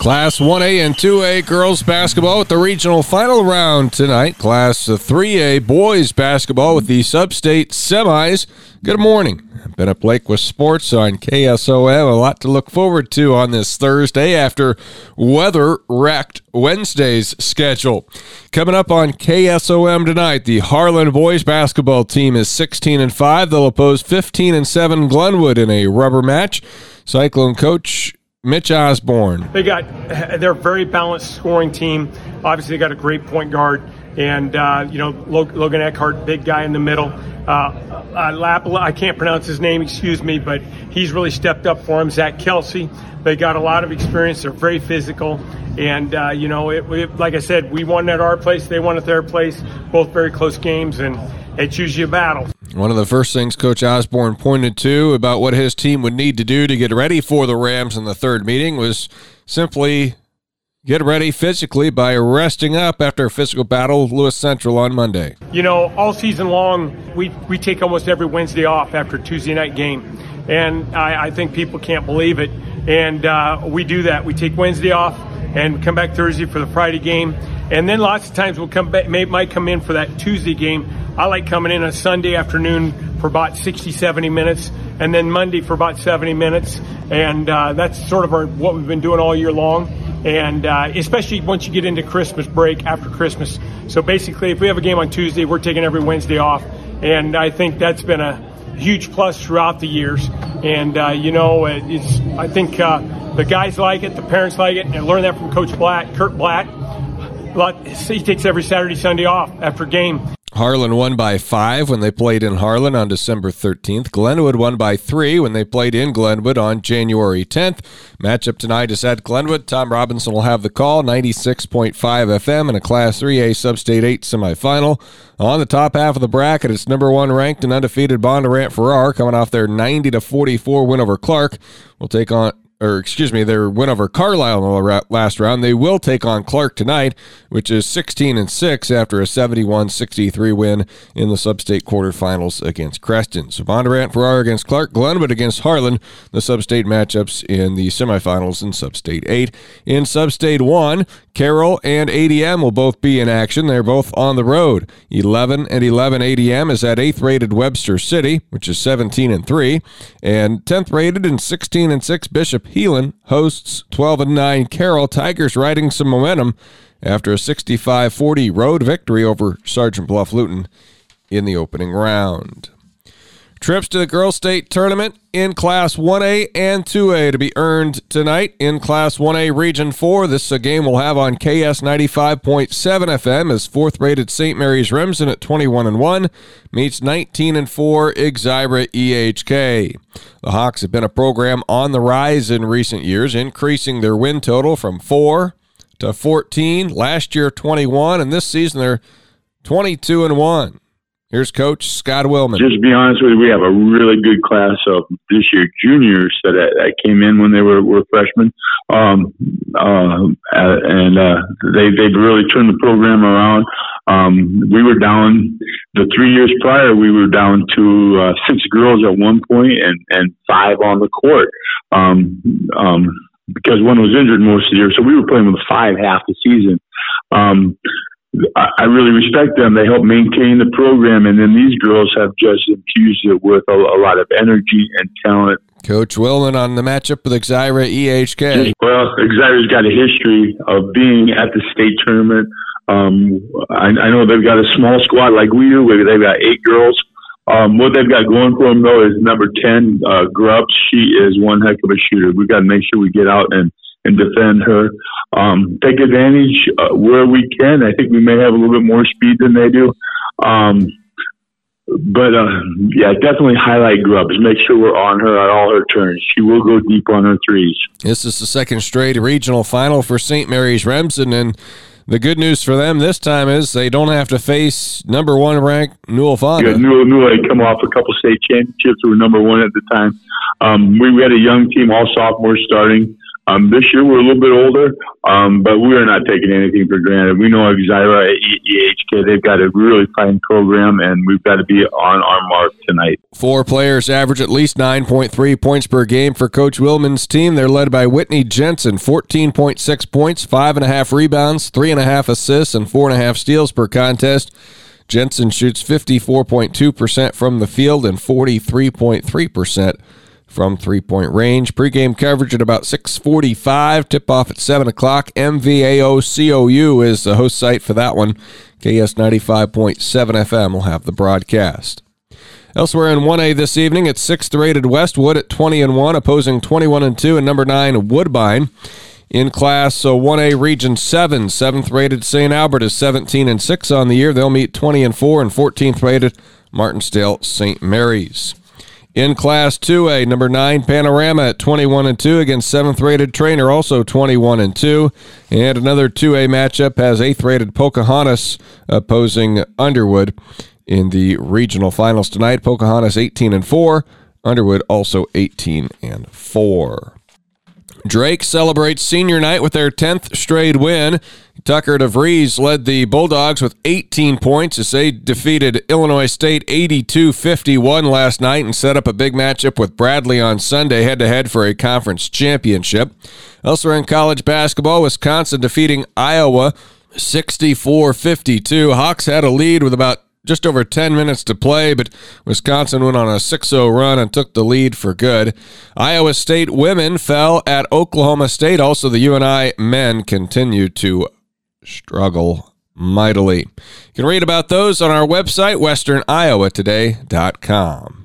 Class 1A and 2A girls basketball with the regional final round tonight. Class 3A boys basketball with the sub-state semis. Good morning. Been up Blake with sports on KSOM. A lot to look forward to on this Thursday after weather wrecked Wednesday's schedule. Coming up on KSOM tonight, the Harlan boys basketball team is 16 and 5. They'll oppose 15 and 7 Glenwood in a rubber match. Cyclone coach Mitch Osborne. They got they're a very balanced scoring team. Obviously, they got a great point guard, and uh, you know Logan Eckhart, big guy in the middle. Uh, uh, I can't pronounce his name, excuse me, but he's really stepped up for him. Zach Kelsey. They got a lot of experience. They're very physical, and uh, you know, it, it, like I said, we won at our place, they won at their place. Both very close games, and it's usually a battle. One of the first things Coach Osborne pointed to about what his team would need to do to get ready for the Rams in the third meeting was simply get ready physically by resting up after a physical battle with Lewis Central on Monday. You know, all season long, we, we take almost every Wednesday off after a Tuesday night game. And I, I think people can't believe it. And uh, we do that. We take Wednesday off and come back Thursday for the Friday game. And then lots of times we'll come back, may, might come in for that Tuesday game I like coming in on Sunday afternoon for about 60, 70 minutes, and then Monday for about 70 minutes. And uh, that's sort of our, what we've been doing all year long. And uh, especially once you get into Christmas break after Christmas. So basically, if we have a game on Tuesday, we're taking every Wednesday off. And I think that's been a huge plus throughout the years. And, uh, you know, it's, I think uh, the guys like it, the parents like it, and learn that from Coach Blatt, Kurt Blatt. He takes every Saturday, Sunday off after game. Harlan won by five when they played in Harlan on December 13th. Glenwood won by three when they played in Glenwood on January 10th. Matchup tonight is at Glenwood. Tom Robinson will have the call, 96.5 FM in a Class 3A Sub-State 8 semifinal. On the top half of the bracket, it's number one ranked and undefeated Bondurant Farrar coming off their 90 to 44 win over Clark. Will take on or excuse me, their win over Carlisle in the last round. They will take on Clark tonight, which is 16 and 6 after a 71-63 win in the sub-state quarterfinals against Creston. So Bondurant Farrar against Clark, Glenwood against Harlan, the sub-state matchups in the semifinals in sub-state 8. In sub-state 1, Carroll and ADM will both be in action. They're both on the road. 11 and 11 ADM is at 8th rated Webster City, which is 17 and 3, and 10th rated and 16 and 6 Bishop Heelan hosts 12 and 9 Carroll. Tigers riding some momentum after a 65 40 road victory over Sergeant Bluff Luton in the opening round. Trips to the Girls State Tournament in Class 1A and 2A to be earned tonight in Class 1A Region 4. This is a game we'll have on KS 95.7 FM as fourth rated St. Mary's Remsen at 21 and 1 meets 19 and 4 Exira EHK. The Hawks have been a program on the rise in recent years, increasing their win total from 4 to 14. Last year 21 and this season they're 22 and 1. Here's Coach Scott Willman. Just to be honest with you, we have a really good class of this year juniors that, that came in when they were, were freshmen, um, uh, and uh, they they've really turned the program around. Um, we were down the three years prior. We were down to uh, six girls at one point and and five on the court. Um, um, because one was injured most of the year, so we were playing with five half the season. Um, I really respect them. They help maintain the program, and then these girls have just infused it with a, a lot of energy and talent. Coach Willman on the matchup with Exira EHK. Well, Exira's got a history of being at the state tournament. Um, I, I know they've got a small squad like we do. They've got eight girls. Um, what they've got going for them though is number ten, uh, Grubbs. She is one heck of a shooter. We've got to make sure we get out and and defend her. Um, take advantage uh, where we can. I think we may have a little bit more speed than they do. Um, but uh, yeah, definitely highlight Grubbs. Make sure we're on her at all her turns. She will go deep on her threes. This is the second straight regional final for St. Mary's Remsen, and the good news for them this time is they don't have to face number one ranked Newell Fonda. Yeah, Newell, Newell had come off a couple state championships. We were number one at the time. Um, we, we had a young team, all sophomores starting. Um, this year we're a little bit older, um, but we are not taking anything for granted. We know Exira at EHK, they've got a really fine program, and we've got to be on our mark tonight. Four players average at least 9.3 points per game for Coach Willman's team. They're led by Whitney Jensen, 14.6 points, 5.5 rebounds, 3.5 assists, and 4.5 steals per contest. Jensen shoots 54.2% from the field and 43.3% from three point range. Pregame coverage at about 645. Tip off at 7 o'clock. MVAO is the host site for that one. KS 95.7 FM will have the broadcast. Elsewhere in 1A this evening, it's 6th rated Westwood at 20 and 1, opposing 21 and 2 and number 9 Woodbine. In class so 1A Region 7, 7th rated St. Albert is 17 and 6 on the year. They'll meet 20 and 4 and 14th rated Martensdale St. Mary's. In Class 2A, number 9 Panorama at 21 and 2 against 7th rated Treynor, also 21 and 2. And another 2A matchup has 8th rated Pocahontas opposing Underwood in the regional finals tonight. Pocahontas 18 and 4, Underwood also 18 and 4. Drake celebrates senior night with their 10th straight win. Tucker DeVries led the Bulldogs with 18 points as they defeated Illinois State 82 51 last night and set up a big matchup with Bradley on Sunday head to head for a conference championship. Elsewhere in college basketball, Wisconsin defeating Iowa 64 52. Hawks had a lead with about just over 10 minutes to play, but Wisconsin went on a 6 0 run and took the lead for good. Iowa State women fell at Oklahoma State. Also, the UNI men continue to struggle mightily. You can read about those on our website, westerniowatoday.com.